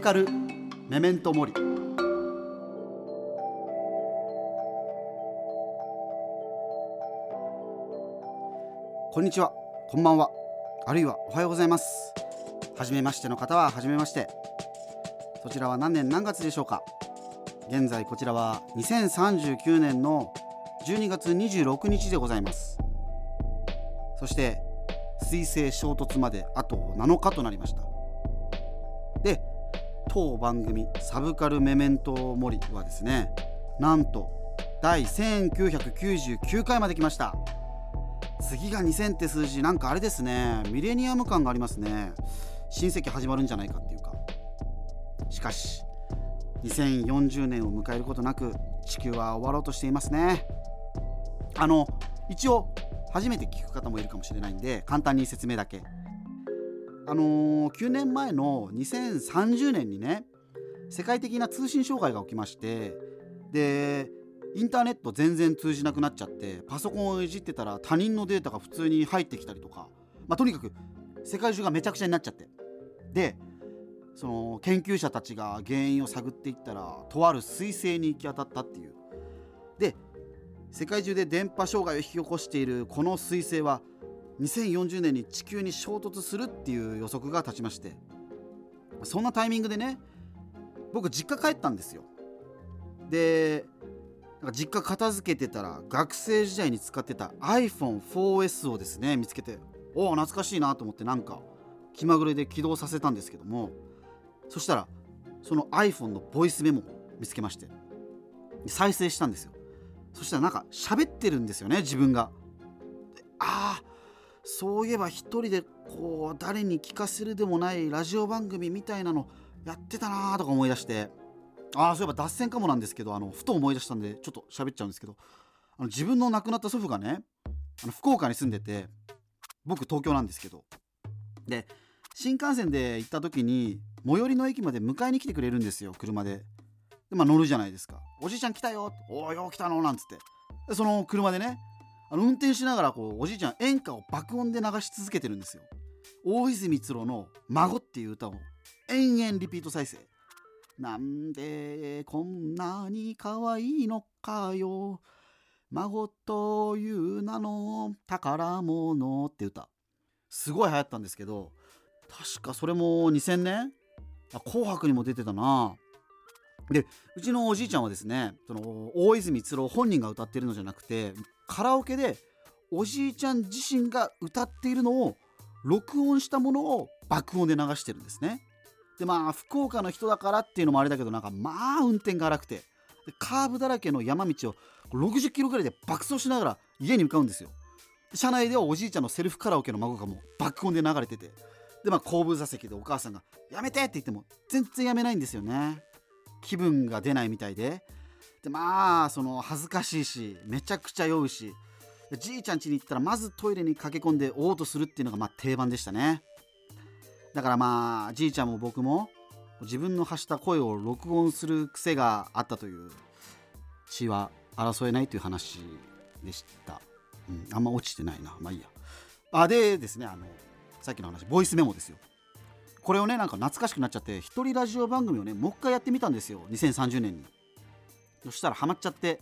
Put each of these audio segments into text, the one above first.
ブカルメメントモリこんにちは。こんばんは。あるいはおはようございます。初めましての方は初めまして。そちらは何年何月でしょうか。現在こちらは2039年の12月26日でございます。そして彗星衝突まであと7日となりました。当番組「サブカルメメントモリ」はですねなんと第1999回まで来ました。次が2000って数字なんかあれですね。ミレニアム感がありますね。親戚始まるんじゃないかっていうか。しかし2040年を迎えることなく地球は終わろうとしていますね。あの一応初めて聞く方もいるかもしれないんで簡単に説明だけ。あのー、9年前の2030年にね世界的な通信障害が起きましてでインターネット全然通じなくなっちゃってパソコンをいじってたら他人のデータが普通に入ってきたりとか、まあ、とにかく世界中がめちゃくちゃになっちゃって。でその研究者たちが原因を探っていったらとある彗星に行き当たったっていう。で世界中で電波障害を引き起こしているこの彗星は2040年に地球に衝突するっていう予測が立ちまして。そんなタイミングでね僕実家帰ったんですよ。で実家片付けてたら学生時代に使ってた iPhone4S をですね見つけておお懐かしいなと思ってなんか気まぐれで起動させたんですけども。そしたらその iPhone のボイスメモを見つけまして。再生したんですよ。そしたらなんか喋ってるんですよね自分が。ああそういえば一人でこう誰に聞かせるでもないラジオ番組みたいなのやってたなーとか思い出して。ああそういえば脱線かもなんですけどあのふと思い出したんでちょっと喋っちゃうんですけどあの自分の亡くなった祖父がねあの福岡に住んでて僕東京なんですけどで新幹線で行った時に最寄りの駅まで迎えに来てくれるんですよ車で。でまあ乗るじゃないですか。おじいちゃん来たよおおよう来たのなんつって。その車でねあの運転しながらこうおじいちゃん演歌を爆音で流し続けてるんですよ。大泉光郎の「孫」っていう歌を延々リピート再生。なんでこんなに可愛いのかよ。孫という名の宝物って歌。すごい流行ったんですけど確かそれも2000年？あ紅白にも出てたな。でうちのおじいちゃんはですねその大泉逸郎本人が歌ってるのじゃなくてカラオケでおじいちゃん自身が歌っているのを録音したものを爆音で流してるんですね。でまあ福岡の人だからっていうのもあれだけどなんかまあ運転が荒くて。カーブだらけの山道を60キロぐらいで爆走しながら家に向かうんですよ。車内ではおじいちゃんのセルフカラオケの孫がもう爆音で流れてて。でまあ後部座席でお母さんが「やめて!」って言っても全然やめないんですよね。気分が出ないみたいで。でまあその恥ずかしいしめちゃくちゃ酔うし。じいちゃん家に行ったらまずトイレに駆け込んで嘔吐するっていうのがまあ定番でしたね。だからまあじいちゃんも僕も自分の発した声を録音する癖があったという血は争えないという話でした、うん、あんま落ちてないな。まあいいや。あでですねあのさっきの話ボイスメモですよ。これをねなんか懐かしくなっちゃって一人ラジオ番組をねもう一回やってみたんですよ。2030年に。そしたらハマっちゃって。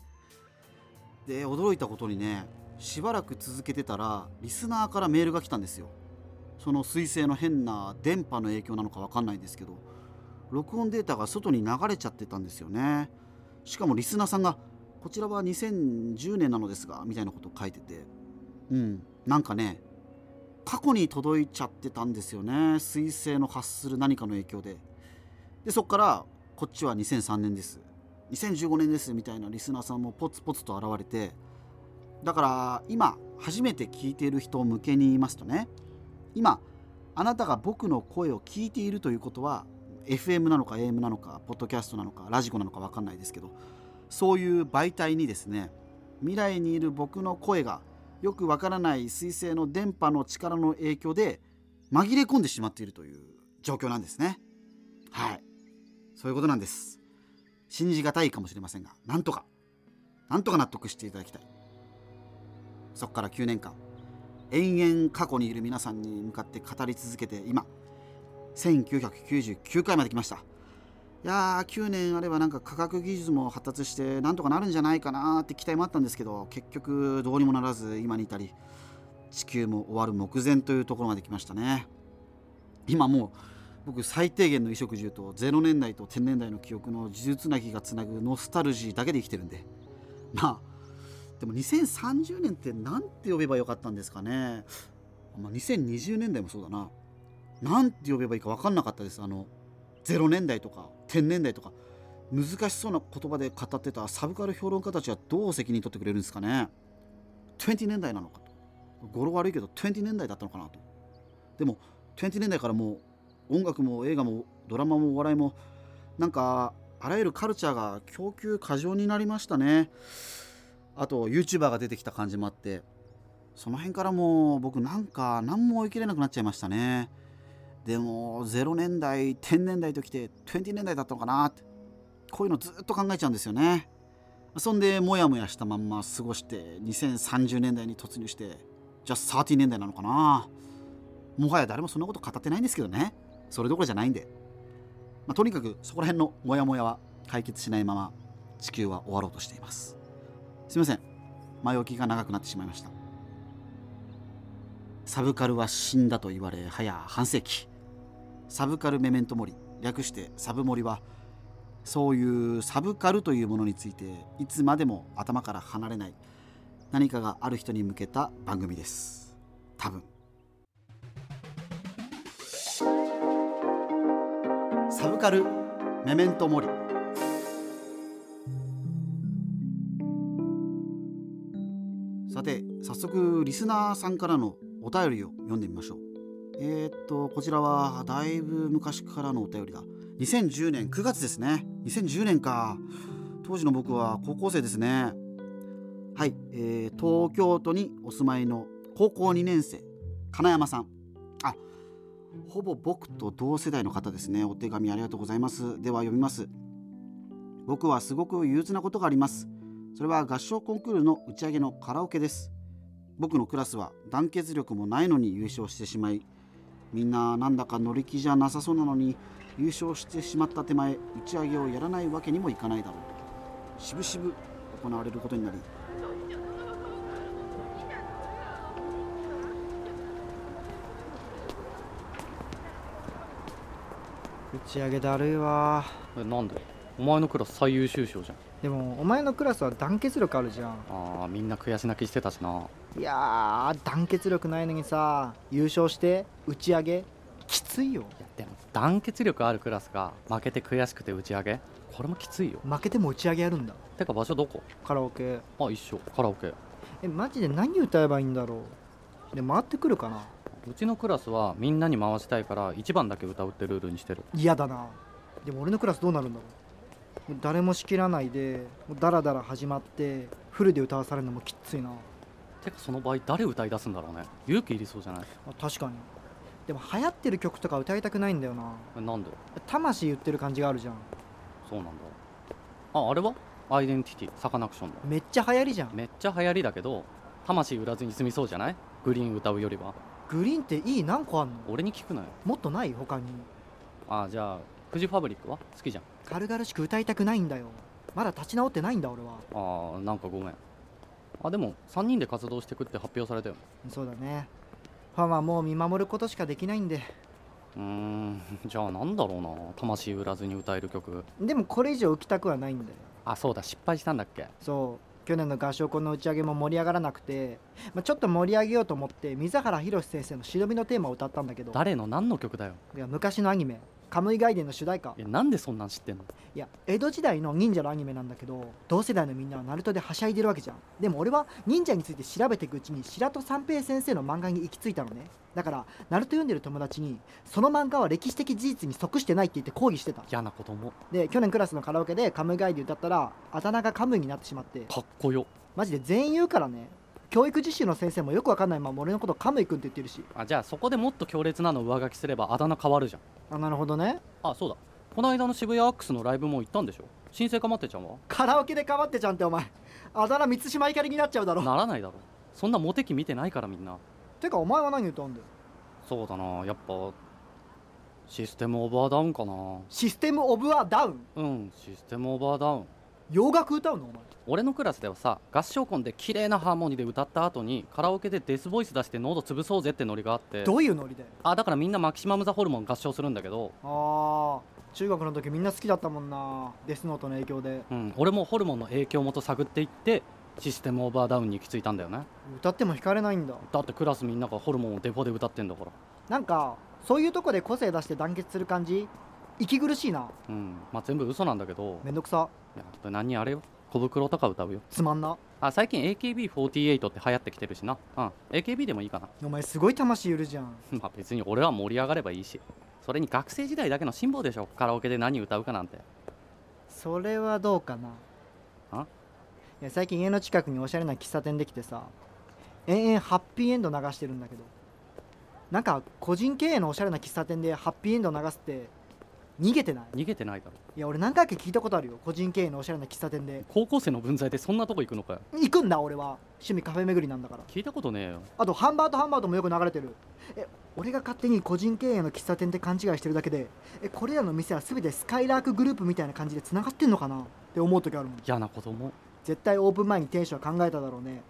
で驚いたことにねしばらく続けてたらリスナーからメールが来たんですよ。その彗星の変な電波の影響なのか分かんないんですけど録音データが外に流れちゃってたんですよね。しかもリスナーさんがこちらは2010年なのですがみたいなことを書いてて。うん。なんかね過去に届いちゃってたんですよね。彗星の発する何かの影響で。でそっからこっちは2003年です。2015年ですみたいなリスナーさんもポツポツと現れて。だから今初めて聞いている人向けに言いますとね。今あなたが僕の声を聞いているということは FM なのか AM なのかポッドキャストなのかラジコなのか分かんないですけどそういう媒体にですね未来にいる僕の声がよくわからない彗星の電波の力の影響で紛れ込んでしまっているという状況なんですね。はい。そういうことなんです。信じがたいかもしれませんがなんとか。なんとか納得していただきたい。そこから9年間延々過去にいる皆さんに向かって語り続けて今1999回まで来ました。いやー9年あればなんか科学技術も発達してなんとかなるんじゃないかなって期待もあったんですけど結局どうにもならず今に至り地球も終わる目前というところまで来ましたね。今もう僕最低限の衣食住と0年代と天年代の記憶の呪術なぎがつなぐノスタルジーだけで生きてるんで。まあでも2030年って何て呼べばよかったんですかね、まあ、2020年代もそうだな。何て呼べばいいか分かんなかったです。あの0年代とか天年代とか難しそうな言葉で語ってたサブカル評論家たちはどう責任取ってくれるんですかね。20年代なのかと。語呂悪いけど20年代だったのかなと。でも20年代からもう音楽も映画もドラマもお笑いもなんかあらゆるカルチャーが供給過剰になりましたね。あと YouTuber が出てきた感じもあってその辺からもう僕なんか何も追い切れなくなっちゃいましたね。でも0年代10年代ときて20年代だったのかなって。こういうのずっと考えちゃうんですよね。そんでモヤモヤしたまんま過ごして2030年代に突入してじゃあ30年代なのかな。もはや誰もそんなこと語ってないんですけどね。それどころじゃないんで、まあ、とにかくそこら辺のモヤモヤは解決しないまま地球は終わろうとしています。すいません。前置きが長くなってしまいました。サブカルは死んだと言われ早半世紀。サブカルメメントモリ略してサブモリはそういうサブカルというものについていつまでも頭から離れない何かがある人に向けた番組です。多分。サブカルメメントモリさて早速リスナーさんからのお便りを読んでみましょう。えー、っとこちらはだいぶ昔からのお便りだ。2010年9月ですね。2010年か。当時の僕は高校生ですね。はい、えー、東京都にお住まいの高校2年生金山さん。あほぼ僕と同世代の方ですね。お手紙ありがとうございます。では読みます。僕はすごく憂鬱なことがあります。それは合唱コンクールの打ち上げのカラオケです。僕のクラスは団結力もないのに優勝してしまいみんななんだか乗り気じゃなさそうなのに優勝してしまった手前打ち上げをやらないわけにもいかないだろうしぶしぶ行われることになり。打ち上げだるいわ。えなんで？お前のクラス最優秀賞じゃん。でもお前のクラスは団結力あるじゃん。あーみんな悔し泣きしてたしな。いやー団結力ないのにさ優勝して打ち上げ。きついよ。いやでも団結力あるクラスが負けて悔しくて打ち上げ。これもきついよ。負けても打ち上げやるんだ。てか場所どこ？カラオケ。あ一緒。カラオケ。えマジで何歌えばいいんだろう？で回ってくるかな？うちのクラスはみんなに回したいから1番だけ歌うってルールにしてる。嫌だな。でも俺のクラスどうなるんだろう？もう誰も仕切らないでもうダラダラ始まってフルで歌わされるのもきっついな。てかその場合誰歌い出すんだろうね。勇気いりそうじゃない？あ確かに。でも流行ってる曲とか歌いたくないんだよな。えなんで？魂言ってる感じがあるじゃん。そうなんだ。ああれは？アイデンティティサカナクションだ。めっちゃ流行りじゃん。めっちゃ流行りだけど魂売らずに済みそうじゃない？グリーン歌うよりは。グリーンっていい？何個あんの？俺に聞くなよ。もっとない？他に。あじゃあフジファブリックは好きじゃん。軽々しく歌いたくないんだよ。まだ立ち直ってないんだ俺は。あーなんかごめん。あでも3人で活動してくって発表されたよそうだね。ファンはもう見守ることしかできないんで。うーん じゃあなんだろうな。魂売らずに歌える曲。でもこれ以上浮きたくはないんだよ。あそうだ失敗したんだっけ？そう。去年の合唱コンの打ち上げも盛り上がらなくて、まあ、ちょっと盛り上げようと思って水原宏先生の「忍びのテーマ」を歌ったんだけど。誰の何の曲だよ？いや昔のアニメ「カムイガイデン」の主題歌。えなんでそんなん知ってんの？いや江戸時代の忍者のアニメなんだけど同世代のみんなはナルトではしゃいでるわけじゃん。でも俺は忍者について調べていくうちに白戸三平先生の漫画に行き着いたのね。だからナルト読んでる友達にその漫画は歴史的事実に即してないって言って抗議してた。嫌なこともで去年クラスのカラオケでカムイガイデン歌ったらあだ名がカムイになってしまって。かっこよ。マジで全員言うからね教育実習の先生もよくわかんないまま俺のことカムイ君って言ってるし。あじゃあそこでもっと強烈なの上書きすればあだ名変わるじゃん。あなるほどね。あそうだ。この間の渋谷アックスのライブも行ったんでしょ？新生かまってちゃんは？カラオケでかまってちゃんってお前。あだ名満島ひかりになっちゃうだろ。ならないだろ。そんなモテ期見てないからみんな。てかお前は何歌うんだよ。そうだな。やっぱシステムオーバーダウンかな。システムオブアダウン？うんシステムオーバーダウン洋楽歌うのお前。俺のクラスではさ合唱コンで綺麗なハーモニーで歌った後にカラオケでデスボイス出して喉潰そうぜってノリがあって。どういうノリであだからみんなマキシマム・ザ・ホルモン合唱するんだけど。あー中学の時みんな好きだったもんな。デスノートの影響で。うん俺もホルモンの影響元探っていってシステムオーバーダウンに行き着いたんだよね。歌っても弾かれないんだ。だってクラスみんながホルモンをデフォで歌ってんだから。なんかそういうとこで個性出して団結する感じ？息苦しいな。うん。まあ全部嘘なんだけど。めんどくさ。いや何あれよ。小袋とか歌うよ。つまんな。あ最近 AKB48 って流行ってきてるしな。うん。AKB でもいいかな。お前すごい魂いるじゃん。まあ別に俺は盛り上がればいいし。それに学生時代だけの辛抱でしょ。カラオケで何歌うかなんて。それはどうかな。あ？いや最近家の近くにおしゃれな喫茶店できてさ。延々ハッピーエンド流してるんだけど。なんか個人経営のおしゃれな喫茶店でハッピーエンド流すって逃げてない。逃げてないだろ。いや俺何回か聞いたことあるよ。個人経営のおしゃれな喫茶店で。高校生の分際でそんなとこ行くのかよ。行くんだ俺は。趣味カフェ巡りなんだから。聞いたことねえよ。あとハンバートハンバートもよく流れてる。え俺が勝手に個人経営の喫茶店って勘違いしてるだけでえこれらの店は全てスカイラークグループみたいな感じでつながってんのかな？って思う時あるもん。嫌な子供絶対オープン前に店主は考えただろうね。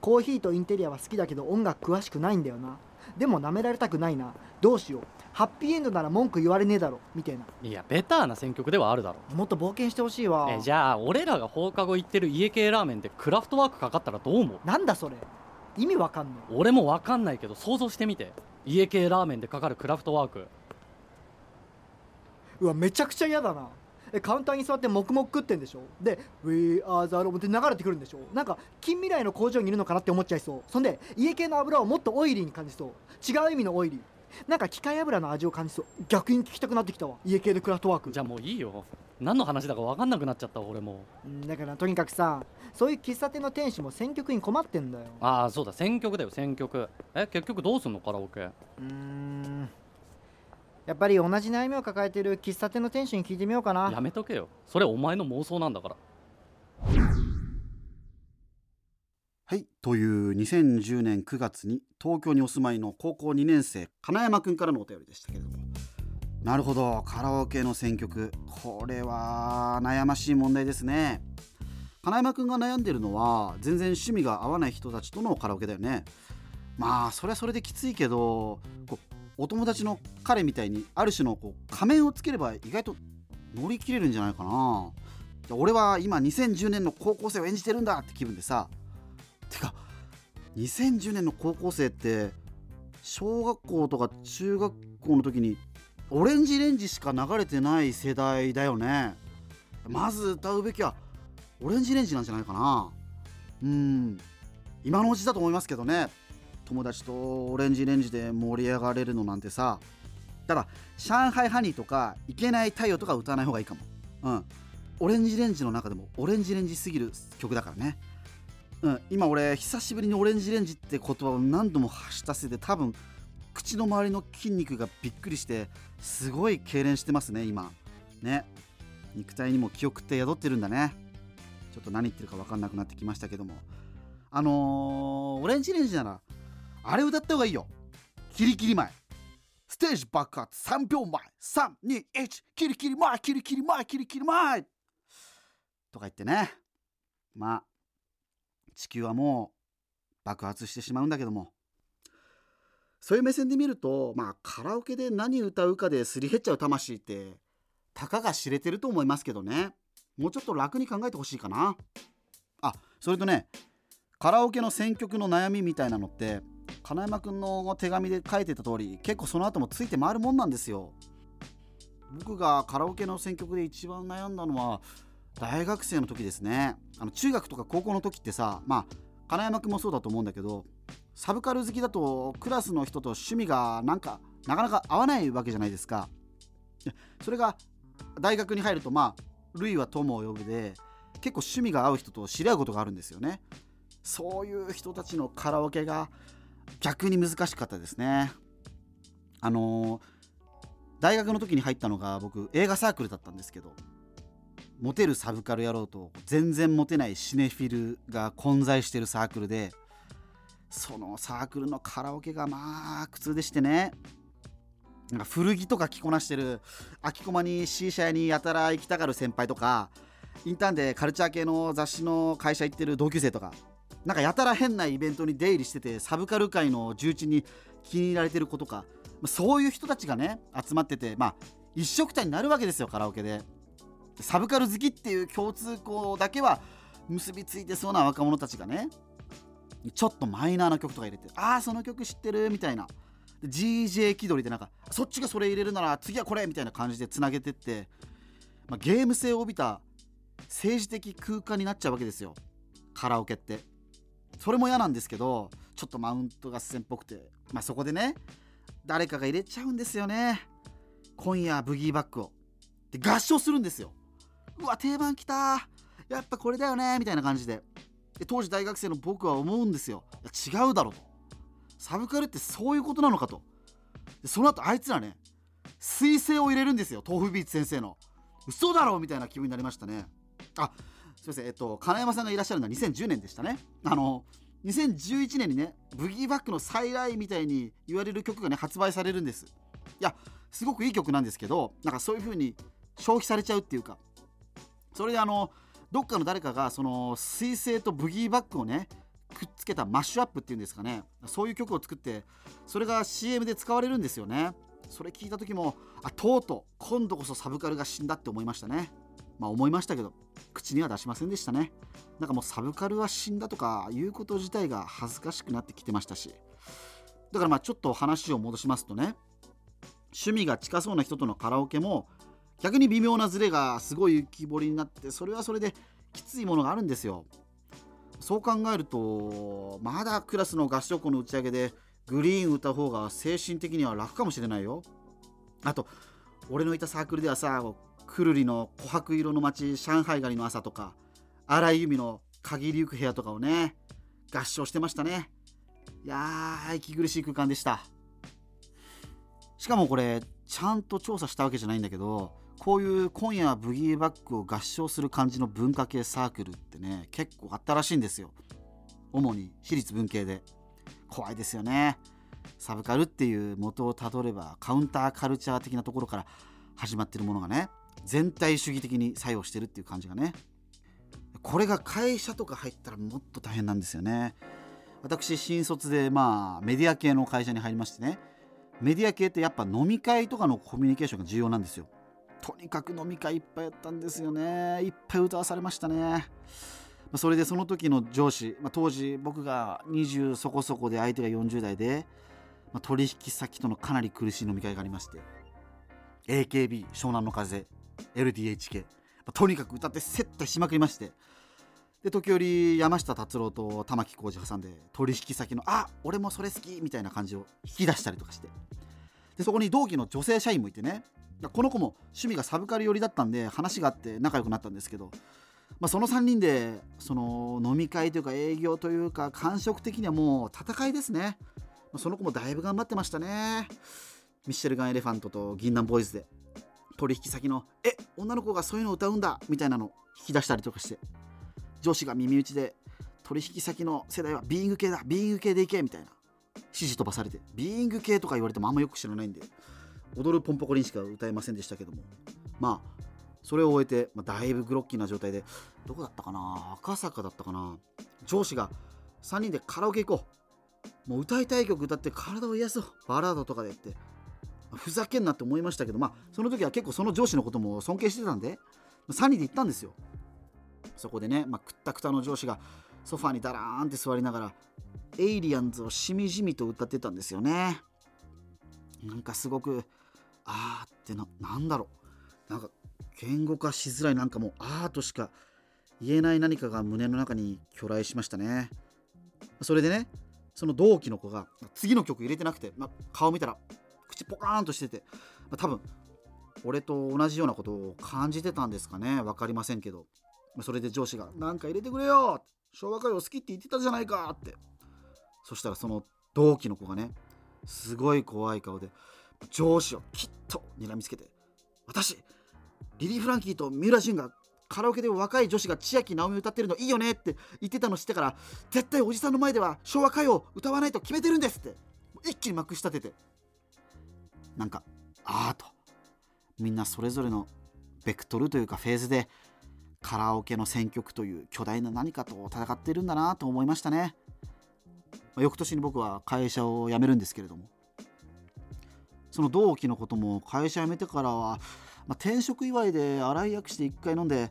コーヒーとインテリアは好きだけど音楽詳しくないんだよなでも舐められたくないな。どうしよう。ハッピーエンドなら文句言われねえだろ。みたいな。いやベターな選曲ではあるだろ。もっと冒険してほしいわ。えじゃあ俺らが放課後行ってる家系ラーメンでクラフトワークかかったらどう思う？なんだそれ。意味わかんねえ。俺もわかんないけど想像してみて。家系ラーメンでかかるクラフトワーク。うわめちゃくちゃ嫌だな。えカウンターに座って黙々食ってんでしょ？で「We are the Room」って流れてくるんでしょ？なんか近未来の工場にいるのかなって思っちゃいそう。そんで家系の油をもっとオイリーに感じそう。違う意味のオイリー。なんか機械油の味を感じそう。逆に聞きたくなってきたわ。家系のクラフトワーク。じゃあもういいよ。何の話だかわかんなくなっちゃった俺も。うんだからとにかくさそういう喫茶店の店主も選曲に困ってんだよ。ああそうだ。選曲だよ選曲え結局どうすんのカラオケ？うーんやっぱり同じ悩みを抱えてる喫茶店の店主に聞いてみようかな。やめとけよ。それお前の妄想なんだから。はいという2010年9月に東京にお住まいの高校2年生金山くんからのお便りでしたけれども。なるほどカラオケの選曲。これは悩ましい問題ですね。金山くんが悩んでるのは全然趣味が合わない人たちとのカラオケだよね。まあそれはそれできついけどこうお友達の彼みたいにある種のこう仮面をつければ意外と乗り切れるんじゃないかな。俺は今2010年の高校生を演じてるんだって気分でさてか2010年の高校生って小学校とか中学校の時にオレンジレンジしか流れてない世代だよね。まず歌うべきはオレンジレンジなんじゃないかな。うん。今のうちだと思いますけどね。友達とオレンジレンジで盛り上がれるのなんてさ。ただ上海ハニーとかいけない太陽とか歌わない方がいいかも。うん。オレンジレンジの中でもオレンジレンジすぎる曲だからね。うん、今俺久しぶりにオレンジレンジって言葉を何度も発したせいで多分口の周りの筋肉がびっくりしてすごい痙攣してますね今。ね。肉体にも記憶って宿ってるんだね。ちょっと何言ってるか分かんなくなってきましたけども。あのー、オレンジレンジならあれ歌った方がいいよ。キリキリ前。ステージ爆発。3秒前。321キリキリ前。キリキリ前。キリキリ前。とか言ってね。まあ地球はもう爆発してしまうんだけども。そういう目線で見るとまあカラオケで何歌うかですり減っちゃう魂ってたかが知れてると思いますけどね。もうちょっと楽に考えてほしいかな。あそれとねカラオケの選曲の悩みみたいなのって金山くんの手紙で書いてた通り結構その後もついて回るもんなんですよ。僕がカラオケの選曲で一番悩んだのは大学生の時ですね。あの中学とか高校の時ってさまあ金山君もそうだと思うんだけどサブカル好きだとクラスの人と趣味がなんかなかなか合わないわけじゃないですか。それが大学に入るとまあ類は友を呼ぶで結構趣味が合う人と知り合うことがあるんですよね。そういう人たちのカラオケが逆に難しかったですね。あの大学の時に入ったのが僕映画サークルだったんですけどモテるサブカル野郎と全然モテないシネフィルが混在してるサークルでそのサークルのカラオケがまあ苦痛でしてね。なんか古着とか着こなしてる空き駒に C 社屋にやたら行きたがる先輩とかインターンでカルチャー系の雑誌の会社行ってる同級生とかなんかやたら変なイベントに出入りしててサブカル界の重鎮に気に入られてる子とかそういう人たちがね集まっててまあ一緒くたになるわけですよカラオケで。サブカル好きっていう共通項だけは結びついてそうな若者たちがねちょっとマイナーな曲とか入れてああその曲知ってるみたいな。GJ 気取りでなんかそっちがそれ入れるなら次はこれみたいな感じでつなげてって、まあ、ゲーム性を帯びた政治的空間になっちゃうわけですよ。カラオケって。それも嫌なんですけどちょっとマウント合戦っぽくてまあそこでね誰かが入れちゃうんですよね。今夜ブギーバックを。で合唱するんですよ。うわ定番きた。やっぱこれだよね。みたいな感じで。で当時大学生の僕は思うんですよ。いや違うだろうと。サブカルってそういうことなのかと。でその後あいつらね彗星を入れるんですよ。豆腐ビーツ先生の。嘘だろみたいな気分になりましたね。あすいませんえっと金山さんがいらっしゃるのは2010年でしたね。あの2011年にねブギーバックの再来みたいに言われる曲がね発売されるんです。いやすごくいい曲なんですけどなんかそういう風に消費されちゃうっていうか。それであのどっかの誰かがその彗星とブギーバックをねくっつけたマッシュアップっていうんですかね。そういう曲を作ってそれが CM で使われるんですよね。それ聞いた時もあとうとう今度こそサブカルが死んだって思いましたね。まあ思いましたけど口には出しませんでしたね。なんかもうサブカルは死んだとかいうこと自体が恥ずかしくなってきてましたし。だからまあちょっと話を戻しますとね趣味が近そうな人とのカラオケも逆に微妙なズレがすごい浮き彫りになってそれはそれできついものがあるんですよ。そう考えるとまだクラスの合唱コンの打ち上げでグリーン歌う方が精神的には楽かもしれないよ。あと俺のいたサークルではさくるりの琥珀色の街上海狩りの朝とか荒井由実の限りゆく部屋とかをね合唱してましたね。いやー息苦しい空間でした。しかもこれちゃんと調査したわけじゃないんだけどこういう今夜はブギーバックを合唱する感じの文化系サークルってね結構あったらしいんですよ。主に私立文系で。怖いですよね。サブカルっていう元をたどればカウンターカルチャー的なところから始まってるものがね。全体主義的に作用してるっていう感じがね。これが会社とか入ったらもっと大変なんですよね。私新卒でまあメディア系の会社に入りましてね。メディア系ってやっぱ飲み会とかのコミュニケーションが重要なんですよ。とにかく飲み会いっぱいやったんですよね。いっぱい歌わされましたね。それでその時の上司、まあ、当時僕が20そこそこで相手が40代で、まあ、取引先とのかなり苦しい飲み会がありまして。AKB 湘南の風。LDHK、とにかく歌って接待しまくりまして。で時折山下達郎と玉置浩二挟んで取引先の「あ俺もそれ好き」みたいな感じを引き出したりとかして。でそこに同期の女性社員もいてね。この子も趣味がサブカル寄りだったんで話があって仲良くなったんですけど、まあ、その3人でその飲み会というか営業というか感触的にはもう戦いですね、ま、その子もだいぶ頑張ってましたね。ミッシェルガン・エレファントと銀杏ボーイズで。取引先の「え女の子がそういうの歌うんだ」みたいなの引き出したりとかして上司が耳打ちで取引先の世代はビーイング系だビーイング系でいけみたいな指示飛ばされてビーイング系とか言われてもあんまよく知らないんで踊るポンポコリンしか歌えませんでしたけどもまあそれを終えて、まあ、だいぶグロッキーな状態でどこだったかな赤坂だったかな上司が3人でカラオケ行こうもう歌いたい曲歌って体を癒そうバラードとかでやってふざけんなって思いましたけどまあその時は結構その上司のことも尊敬してたんで3人で行ったんですよ。そこでね、まあ、くったくたの上司がソファにダラーンって座りながらエイリアンズをしみじみと歌ってたんですよね。なんかすごくあーってななんだろう。なんか言語化しづらいなんかもうあーとしか言えない何かが胸の中に巨来しましたね。それでねその同期の子が次の曲入れてなくて、ま、顔見たら口ポカーンとしてて、まあ、多分俺と同じようなことを感じてたんですかね。分かりませんけど、ま、それで上司が「なんか入れてくれよ。昭和歌謡好きって言ってたじゃないか」って。そしたらその同期の子がねすごい怖い顔で上司をきっと睨みつけて私リリー・フランキーと三浦淳がカラオケで若い女子が千秋直美歌ってるのいいよねって言ってたの知ってから絶対おじさんの前では昭和歌謡歌わないと決めてるんですって。一気にまくし立てて。なんかアートみんなそれぞれのベクトルというかフェーズでカラオケの選曲という巨大な何かと戦っているんだなと思いましたね。ま翌年に僕は会社を辞めるんですけれども。その同期のことも会社辞めてからは、まあ、転職祝いで洗い薬して1回飲んで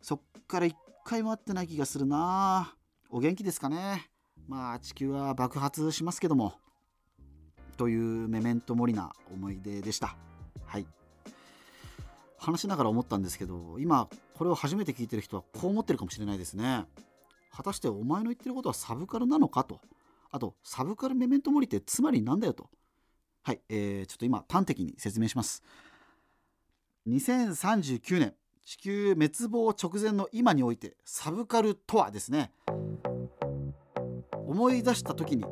そっから1回も会ってない気がするな。お元気ですかね。まあ地球は爆発しますけども。というメメントモリな思い出でした。はい。話しながら思ったんですけど今これを初めて聞いてる人はこう思ってるかもしれないですね。果たしてお前の言ってることはサブカルなのかと。あとサブカルメメントモリってつまりなんだよと。はい、えー、ちょっと今端的に説明します。2039年地球滅亡直前の今においてサブカルとはですね思い出した時に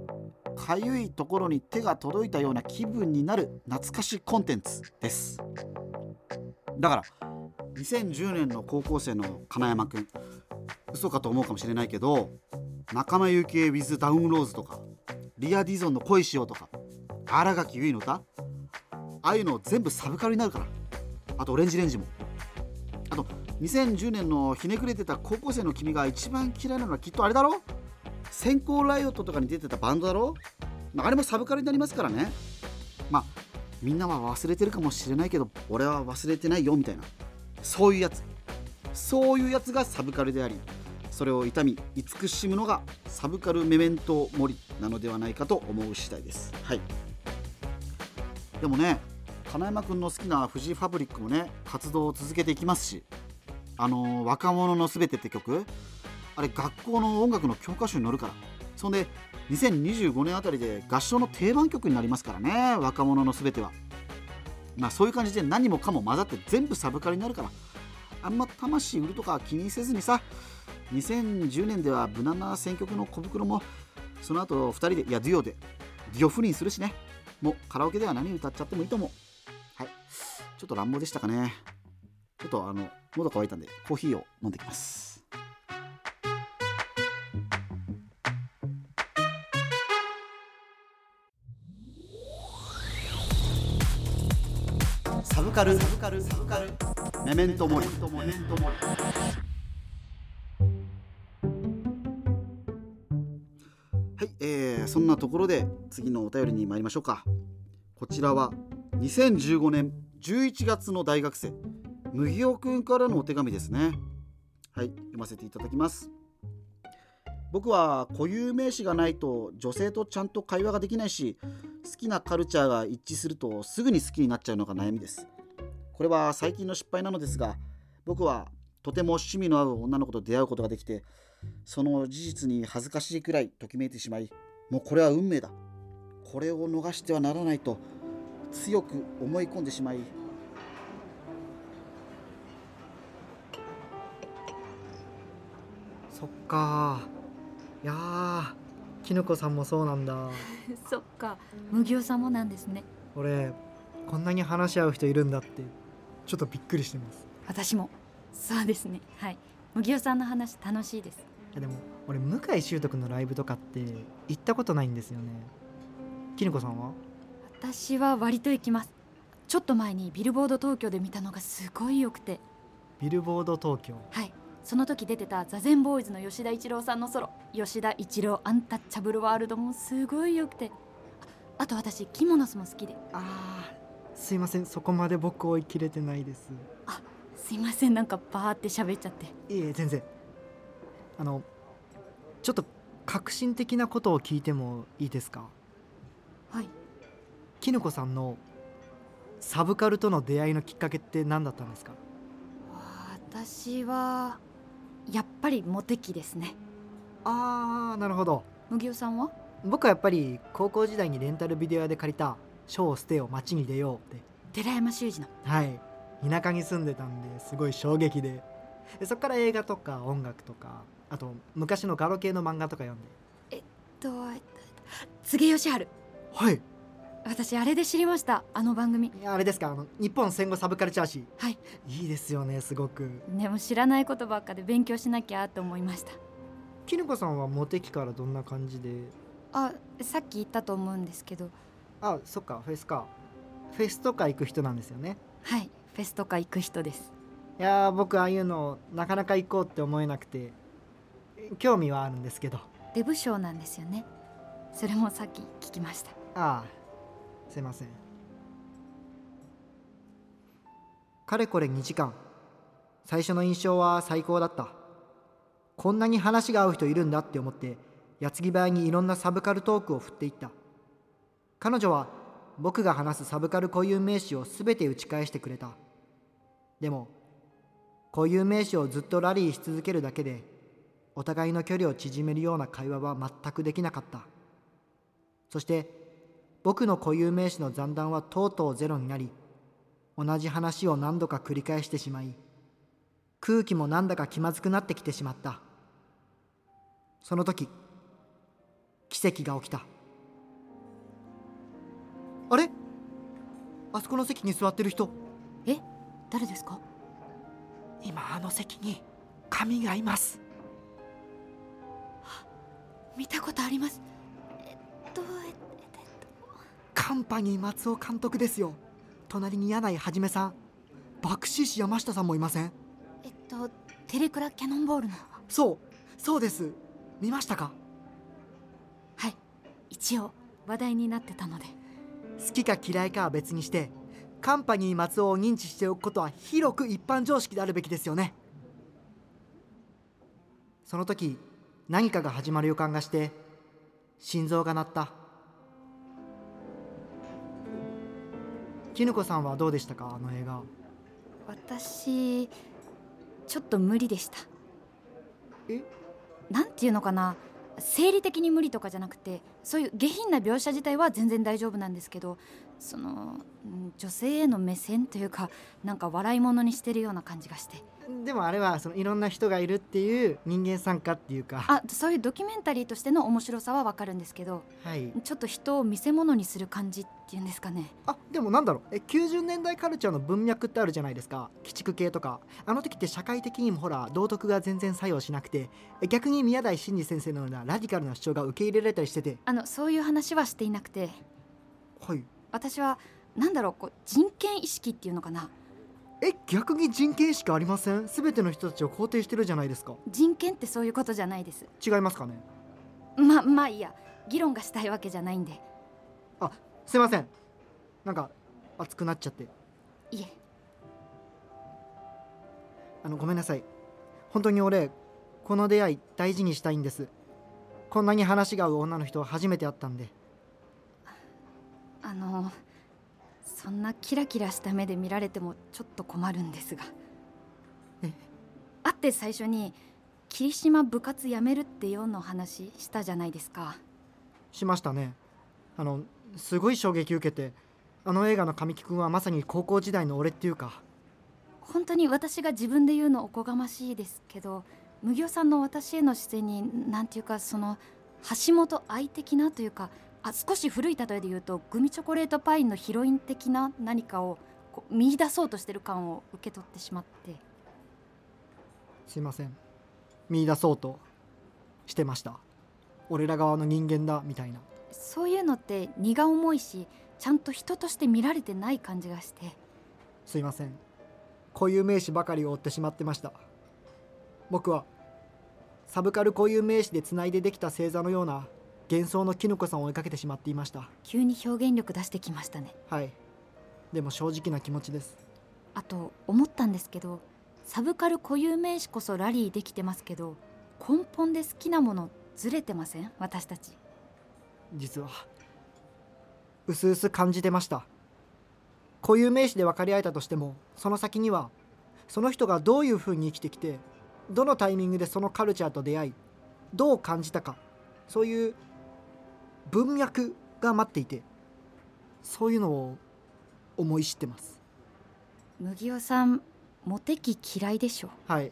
かゆいところに手が届いたような気分になる懐かしコンテンツです。だから2010年の高校生の金山くん嘘かと思うかもしれないけど仲間由紀恵 with ダウンローズとかリア・ディゾンの恋しようとか新垣結衣の歌ああいうの全部サブカルになるから。あとオレンジレンジも。あと2010年のひねくれてた高校生の君が一番嫌いなのはきっとあれだろ？先行ライオットとかに出てたバンドだろ？あれもサブカルになりますからね。まあみんなは忘れてるかもしれないけど俺は忘れてないよみたいな。そういうやつ。そういうやつがサブカルでありそれを痛み慈しむのがサブカルメメントモリなのではないかと思う次第です。はい。でもね金山君の好きなフジファブリックもね活動を続けていきますしあのー、若者のすべてって曲あれ学校の音楽の教科書に載るから。そんで2025年あたりで合唱の定番曲になりますからね若者のすべては。まあそういう感じで何もかも混ざって全部サブカルになるから。あんま魂売るとか気にせずにさ2010年では無難な選曲の小袋もその後2人でいやデュオでデュオ不倫するしね。もうカラオケでは何歌っちゃってもいいと思う。はい。ちょっと乱暴でしたかね。ちょっとあの喉乾いたんでコーヒーを飲んできます。カルサブカルサブカルメメントモリメメントモリはい、えー、そんなところで次のお便りに参りましょうか。こちらは2015年11月の大学生麦尾くんからのお手紙ですね。はい読ませていただきます。僕は固有名詞がないと女性とちゃんと会話ができないし好きなカルチャーが一致するとすぐに好きになっちゃうのが悩みです。これは最近の失敗なのですが僕はとても趣味の合う女の子と出会うことができてその事実に恥ずかしいくらいときめいてしまいもうこれは運命だ。これを逃してはならないと強く思い込んでしまいそっか。いやきのこさんもそうなんだ。そっか。麦尾さんもなんですね。俺こんなに話し合う人いるんだってちょっとびっくりしてます。私も。そうですね。はい。麦尾さんの話楽しいです。いやでも俺向井秀斗君のライブとかって行ったことないんですよね。きのこさんは？私は割と行きます。ちょっと前にビルボード東京で見たのがすごい良くて。ビルボード東京？はい。その時出てたザゼンボーイズの吉田一郎さんのソロ「吉田一郎アンタッチャブルワールド」もすごい良くて。あと私キモノスも好きで。あーすいませんそこまで僕追い切れてないです。あすいませんなんかバーって喋っちゃって。いえ全然。あのちょっと革新的なことを聞いてもいいですか？はい。きのこさんのサブカルとの出会いのきっかけって何だったんですか？私はやっぱりモテ期ですね。あーなるほど。麦尾さんは？僕はやっぱり高校時代にレンタルビデオ屋で借りた「ショーを捨てよ街に出よう」って。寺山修司の。はい。田舎に住んでたんですごい衝撃で。でそっから映画とか音楽とかあと昔のガロ系の漫画とか読んで。えっとえっと柘義治。はい。私あれで知りました。あの番組。あれですか？あの日本戦後サブカルチャー誌はい。いいですよねすごく。でも知らないことばっかで勉強しなきゃと思いました。きのこさんはモテ期からどんな感じで？あさっき言ったと思うんですけどあそっかフェスか。フェスとか行く人なんですよね。はい。フェスとか行く人です。いやー僕ああいうのなかなか行こうって思えなくて興味はあるんですけど。デブ賞なんですよね。それもさっき聞きました。ああすいません。かれこれ2時間。最初の印象は最高だった。こんなに話が合う人いるんだって思って矢継ぎ早にいろんなサブカルトークを振っていった彼女は僕が話すサブカル固有名詞を全て打ち返してくれた。でも固有名詞をずっとラリーし続けるだけでお互いの距離を縮めるような会話は全くできなかった。そして僕の固有名詞の残弾はとうとうゼロになり同じ話を何度か繰り返してしまい空気もなんだか気まずくなってきてしまった。その時奇跡が起きた。あれ？あそこの席に座ってる人。え？誰ですか？今あの席に神がいます。見たことあります。えっとえっカンパニー松尾監督ですよ。隣に柳井はじめさん。爆死師山下さんもいません？えっとテレクラキャノンボールの。そうそうです。見ましたか？はい。一応話題になってたので好きか嫌いかは別にしてカンパニー松尾を認知しておくことは広く一般常識であるべきですよね。その時何かが始まる予感がして心臓が鳴った。絹子さんはどうでしたかあの映画。私ちょっと無理でした。え？なんていうのかな生理的に無理とかじゃなくてそういう下品な描写自体は全然大丈夫なんですけどその女性への目線というかなんか笑いものにしてるような感じがして。でもあれはそのいろんな人がいるっていう人間参加っていうか。あそういうドキュメンタリーとしての面白さはわかるんですけどはい。ちょっと人を見せ物にする感じっていうんですかね。あでもなんだろう。え90年代カルチャーの文脈ってあるじゃないですか。鬼畜系とか。あの時って社会的にもほら道徳が全然作用しなくて。え逆に宮台真司先生のようなラディカルな主張が受け入れられたりしてて。あのそういう話はしていなくて。はい。私はなんだろうこう人権意識っていうのかなえ逆に人権意識ありません？全ての人たちを肯定してるじゃないですか。人権ってそういうことじゃないです。違いますかね？ままあいいや。議論がしたいわけじゃないんで。あすいません。なんか熱くなっちゃって。いえ。あのごめんなさい。本当に俺この出会い大事にしたいんです。こんなに話が合う女の人は初めて会ったんで。あのそんなキラキラした目で見られてもちょっと困るんですが。え会って最初に霧島部活やめるってようの話したじゃないですか。しましたね。あのすごい衝撃受けてあの映画の神木君はまさに高校時代の俺っていうか。本当に私が自分で言うのおこがましいですけど麦尾さんの私への視線になんていうかその橋本愛的なというかあ少し古い例えで言うとグミチョコレートパインのヒロイン的な何かをこう見出そうとしてる感を受け取ってしまって。すいません。見出そうとしてました。俺ら側の人間だみたいな。そういうのって荷が重いしちゃんと人として見られてない感じがして。すいません。固有名詞ばかりを追ってしまってました。僕はサブカル固有名詞でつないでできた星座のような幻想のキノコさんを追いかけてしまっていました。急に表現力出してきましたね。はい。でも正直な気持ちです。あと思ったんですけどサブカル固有名詞こそラリーできてますけど根本で好きなものずれてません？私たち。実は。うすうす感じてました。固有名詞で分かり合えたとしてもその先にはその人がどういうふうに生きてきてどのタイミングでそのカルチャーと出会いどう感じたかそういう文脈が待っていてそういうのを思い知ってます。麦尾さんモテ期嫌いでしょ？はい。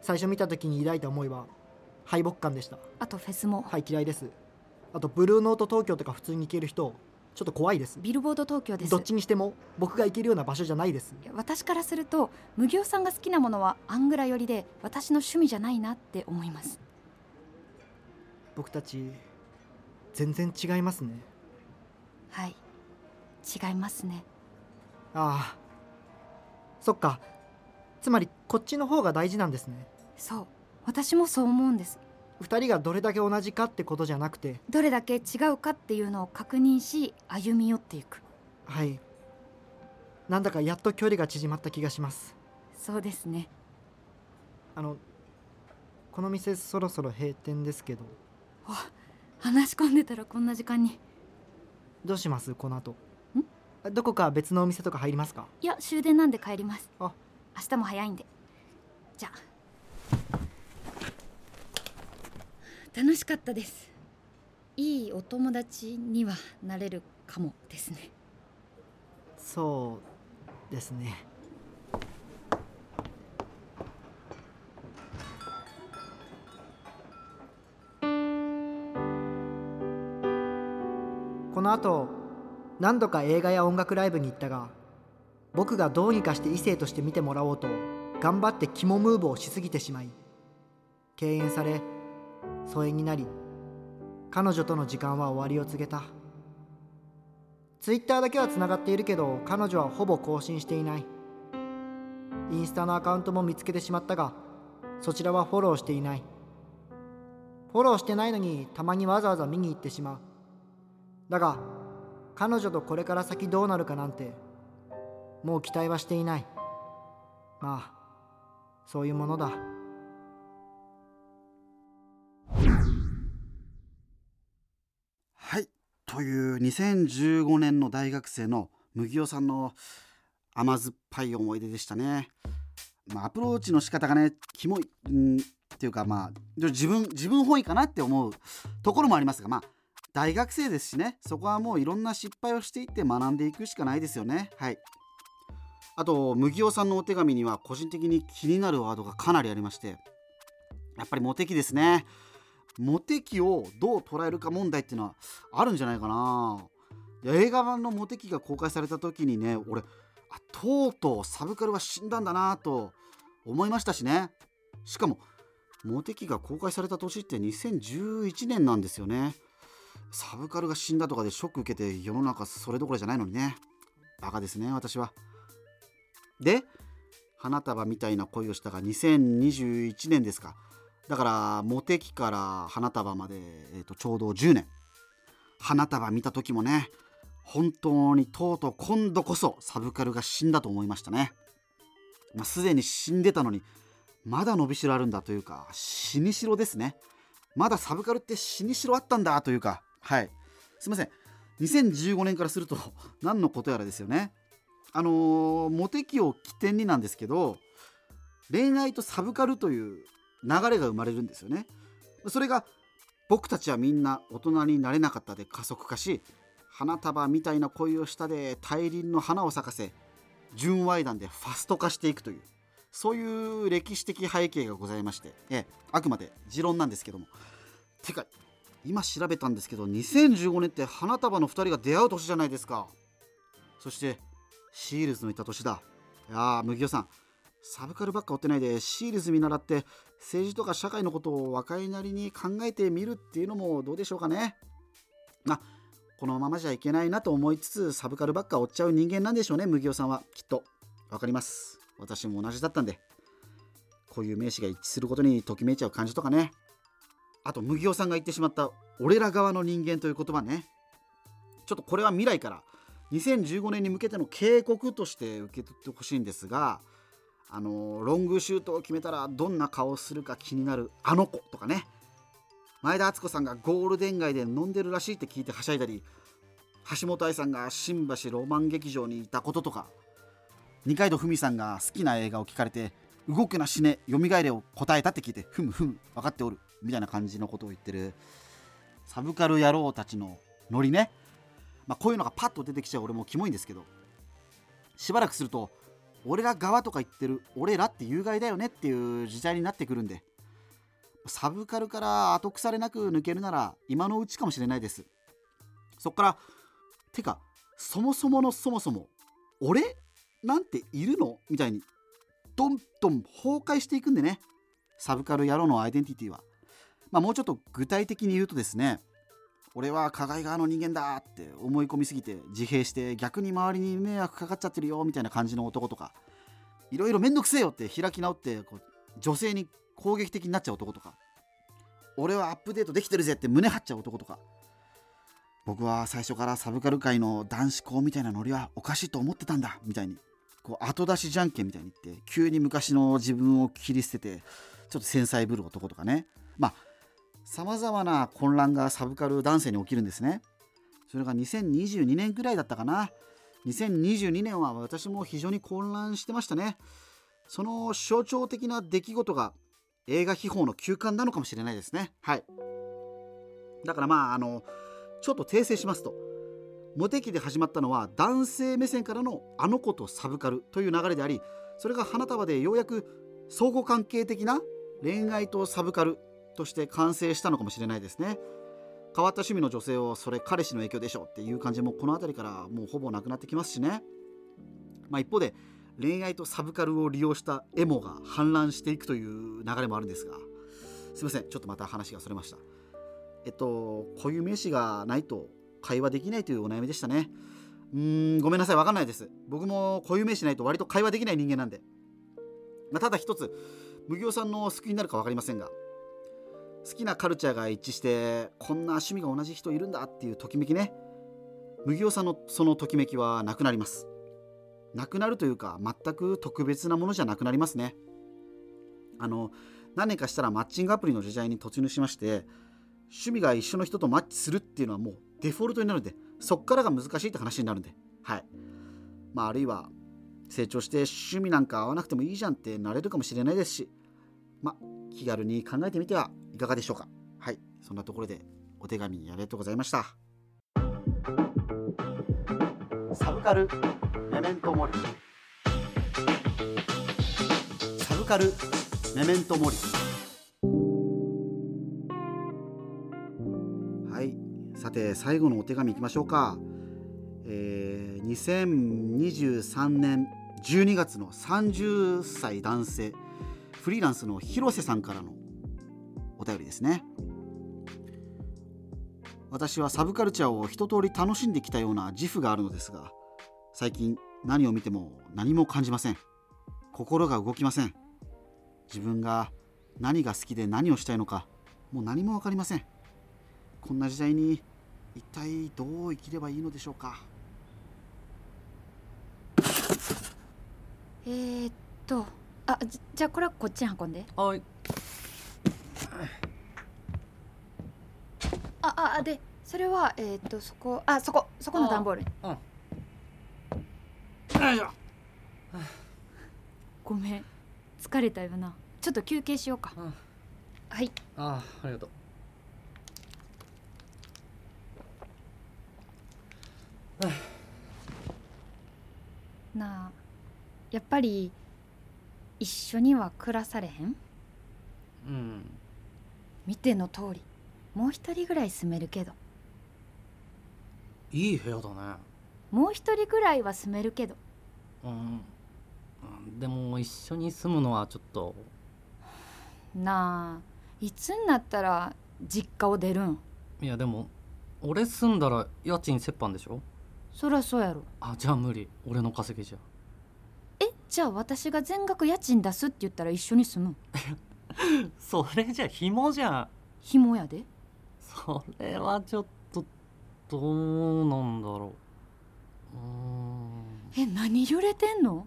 最初見た時に抱いた思いは敗北感でした。あとフェスも、はい嫌いです。あとブルーノート東京とか普通に行ける人ちょっと怖いです。ビルボード東京です。どっちにしても僕が行けるような場所じゃないです。私からすると麦尾さんが好きなものはアングラ寄りで私の趣味じゃないなって思います。僕たち全然違いますね。はい。違いますね。ああ。そっか。つまりこっちの方が大事なんですね。そう。私もそう思うんです。2人がどれだけ同じかってことじゃなくて。どれだけ違うかっていうのを確認し歩み寄っていく。はい。なんだかやっと距離が縮まった気がします。そうですね。あのこの店そろそろ閉店ですけど話し込んでたらこんな時間に。どうしますこの後？どこか別のお店とか入りますか？いや終電なんで帰ります。あ。明日も早いんで。じゃあ。楽しかったです。いいお友達にはなれるかもですね。そうですねその後何度か映画や音楽ライブに行ったが僕がどうにかして異性として見てもらおうと頑張って肝ムーブをしすぎてしまい敬遠され疎遠になり彼女との時間は終わりを告げた。ツイッターだけはつながっているけど彼女はほぼ更新していない。インスタのアカウントも見つけてしまったがそちらはフォローしていない。フォローしてないのにたまにわざわざ見に行ってしまう。だが彼女とこれから先どうなるかなんてもう期待はしていない。まあそういうものだ。はい。という2015年の大学生の麦尾さんの甘酸っぱい思い出でしたね。まあ、アプローチの仕方がねキモいんっていうかまあ自分自分本位かなって思うところもありますがまあ大学生ですしね。そこはもういろんな失敗をしていって学んでいくしかないですよね。はい。あと麦尾さんのお手紙には個人的に気になるワードがかなりありまして。やっぱりモテ期ですね。モテ期をどう捉えるか問題っていうのはあるんじゃないかな。いや映画版のモテ期が公開された時にね俺とうとうサブカルは死んだんだなと思いましたしね。しかもモテ期が公開された年って2011年なんですよね。サブカルが死んだとかでショック受けて世の中それどころじゃないのにね。バカですね私は。で花束みたいな恋をしたが2021年ですか。だからモテ期から花束まで、えー、とちょうど10年。花束見た時もね本当にとうとう今度こそサブカルが死んだと思いましたね、まあ、すでに死んでたのにまだ伸びしろあるんだというか死にしろですね。まだサブカルって死にしろあったんだというかはい。すいません。2015年からすると 何のことやらですよね。あのー、モテ期を起点になんですけど恋愛とサブカルという流れが生まれるんですよね。それが僕たちはみんな大人になれなかったで加速化し花束みたいな恋をしたで大輪の花を咲かせ純愛弾でファスト化していくというそういう歴史的背景がございましてえあくまで持論なんですけども。てか今調べたんですけど2015年って花束の2人が出会う年じゃないですか。そしてシールズのいた年だ。いやー麦尾さん。サブカルばっか追ってないでシールズ見習って政治とか社会のことを若いなりに考えてみるっていうのもどうでしょうかね。まあこのままじゃいけないなと思いつつサブカルばっか追っちゃう人間なんでしょうね麦尾さんは。きっと。わかります。私も同じだったんで。こういう名詞が一致することにときめいちゃう感じとかね。あと麦尾さんが言ってしまった俺ら側の人間という言葉ね。ちょっとこれは未来から2015年に向けての警告として受け取ってほしいんですがあのロングシュートを決めたらどんな顔をするか気になるあの子とかね。前田敦子さんがゴールデン街で飲んでるらしいって聞いてはしゃいだり橋本愛さんが新橋ロマン劇場にいたこととか。二階堂ふみさんが好きな映画を聞かれて動くな死ね蘇れを答えたって聞いてふむふむ分かっておる。みたいな感じのことを言ってる。サブカル野郎たちのノリね、まあ、こういうのがパッと出てきちゃう俺もキモいんですけど。しばらくすると俺ら側とか言ってる俺らって有害だよねっていう時代になってくるんで。サブカルから後腐れなく抜けるなら今のうちかもしれないです。そっからてかそもそものそもそも俺？なんているの？みたいにどんどん崩壊していくんでね。サブカル野郎のアイデンティティは。まあもうちょっと具体的に言うとですね俺は加害側の人間だって思い込みすぎて自閉して逆に周りに迷惑かかっちゃってるよみたいな感じの男とかいろいろめんどくせえよって開き直ってこう女性に攻撃的になっちゃう男とか俺はアップデートできてるぜって胸張っちゃう男とか僕は最初からサブカル界の男子校みたいなノリはおかしいと思ってたんだみたいにこう後出しじゃんけんみたいに言って急に昔の自分を切り捨ててちょっと繊細ぶる男とかね。まあさまざまな混乱がサブカル男性に起きるんですね。それが2022年くらいだったかな。2022年は私も非常に混乱してましたね。その象徴的な出来事が映画秘宝の休館なのかもしれないですね。はい。だからまああのちょっと訂正しますと。モテ期で始まったのは男性目線からのあの子とサブカルという流れでありそれが花束でようやく相互関係的な恋愛とサブカルとして完成したのかもしれないですね。変わった趣味の女性をそれ彼氏の影響でしょっていう感じもこの辺りからもうほぼなくなってきますしね。まあ一方で恋愛とサブカルを利用したエモが氾濫していくという流れもあるんですが。すいませんちょっとまた話がそれました。えっと固有名詞がないと会話できないというお悩みでしたね。うーんごめんなさいわかんないです。僕も固有名詞ないと割と会話できない人間なんで、まあ、ただ一つ無行さんの救いになるか分かりませんが。好きなカルチャーが一致してこんな趣味が同じ人いるんだっていうときめきね。無行さんのそのときめきはなくなります。なくなるというか全く特別なものじゃなくなりますね。あの何年かしたらマッチングアプリの時代に突入しまして趣味が一緒の人とマッチするっていうのはもうデフォルトになるんでそっからが難しいって話になるんで。はい。まああるいは成長して趣味なんか合わなくてもいいじゃんってなれるかもしれないですしまあ気軽に考えてみてはいかがでしょうか？はい。そんなところでお手紙ありがとうございました。サブカルメメントモリサブカルメメントモリはい。さて最後のお手紙いきましょうか。えー、2023年12月の30歳男性フリーランスの広瀬さんからのお便りですね。私はサブカルチャーを一通り楽しんできたような自負があるのですが最近何を見ても何も感じません。心が動きません。自分が何が好きで何をしたいのかもう何も分かりません。こんな時代に一体どう生きればいいのでしょうか。えー、っとあじじゃあこれはこっちに運んで。はいあああでそれはえー、っとそこあそこそこの段ボールにうん。ごめん。疲れたよな。ちょっと休憩しようか。うん。はい。ああありがとう。なあやっぱり一緒には暮らされへん？うん。見ての通りもう一人ぐらい住めるけど。いい部屋だね。もう一人ぐらいは住めるけど。うん。うん。でも一緒に住むのはちょっと。なあいつになったら実家を出るん？いやでも俺住んだら家賃折半でしょ？そりゃそうやろ。あじゃあ無理。俺の稼ぎじゃ。えじゃあ私が全額家賃出すって言ったら一緒に住む？ん それじゃ紐じゃん。紐やでそれはちょっとどうなんだろう。うえ何揺れてんの？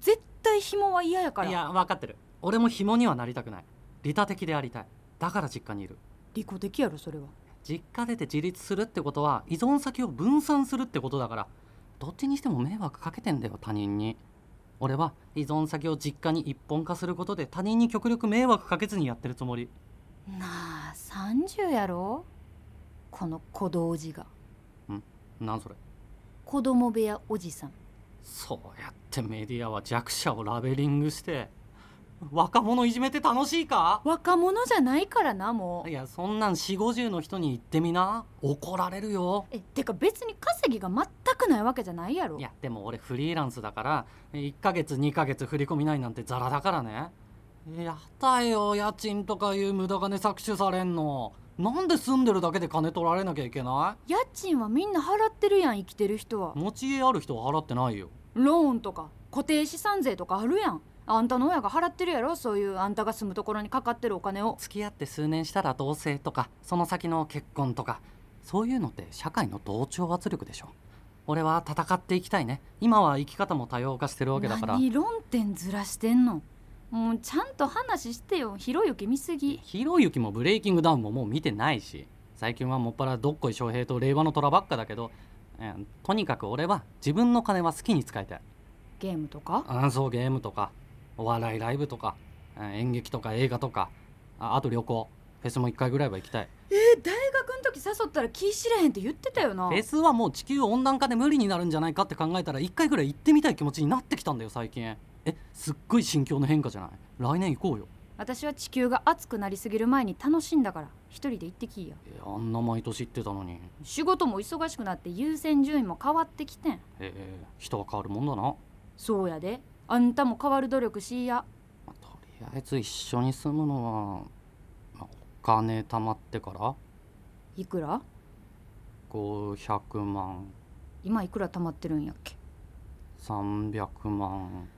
絶対紐は嫌やから。いや分かってる。俺も紐にはなりたくない。利他的でありたい。だから実家にいる。利己的やろそれは。実家出て自立するってことは依存先を分散するってことだから。どっちにしても迷惑かけてんだよ他人に。俺は依存先を実家に一本化することで他人に極力迷惑かけずにやってるつもりなあ30やろ？この小道寺が。なんそれ？子供部屋おじさん。そうやってメディアは弱者をラベリングして若者いじめて楽しいか？若者じゃないからなもう。いやそんなん4 5 0の人に言ってみな。怒られるよ。えてか別に稼ぎが全くないわけじゃないやろ。いやでも俺フリーランスだから1ヶ月2ヶ月振り込みないなんてザラだからねやだよ。家賃とかいう無駄金搾取されんの。なんで住んでるだけで金取られなきゃいけな家賃はみんな払ってるやん生きてる人は。い持ち家ある人は払ってないよ。ローンとか固定資産税とかあるやん。あんたの親が払ってるやろ？そういうあんたが住むところにかかってるお金を。付き合って数年したら同棲とかその先の結婚とか。そういうのって社会の同調圧力でしょ。俺は戦っていきたいね。今は生き方も多様化してるわけだから。何論点ずらしてんの？もうちゃんと話してよ。ひろゆき見すぎ。ひろゆきもブレイキングダウンももう見てないし。最近はもっぱらどっこい翔平と令和の虎ばっかだけど、えーとにかく俺は自分の金は好きに使いたい。ゲームとか？あそうゲームとか。お笑いライブとか。えー演劇とか映画とか。ああと旅行。フェスも1回ぐらいは行きたい。えー大学の時誘ったら気知らへんって言ってたよな。フェスはもう地球温暖化で無理になるんじゃないかって考えたら1回ぐらい行ってみたい気持ちになってきたんだよ最近えすっごい心境の変化じゃない？来年行こうよ。私は地球が熱くなりすぎる前に楽しんだから。一人で行ってきいやえあんな毎年行ってたのに。仕事も忙しくなって優先順位も変わってきてん。えー人は変わるもんだな、まそうやで。あんたも変わる努力しいや。あとりあえず一緒に住むのは、まあお金貯まってから。いくら？500万。今いくら貯まってるんやっけ？300万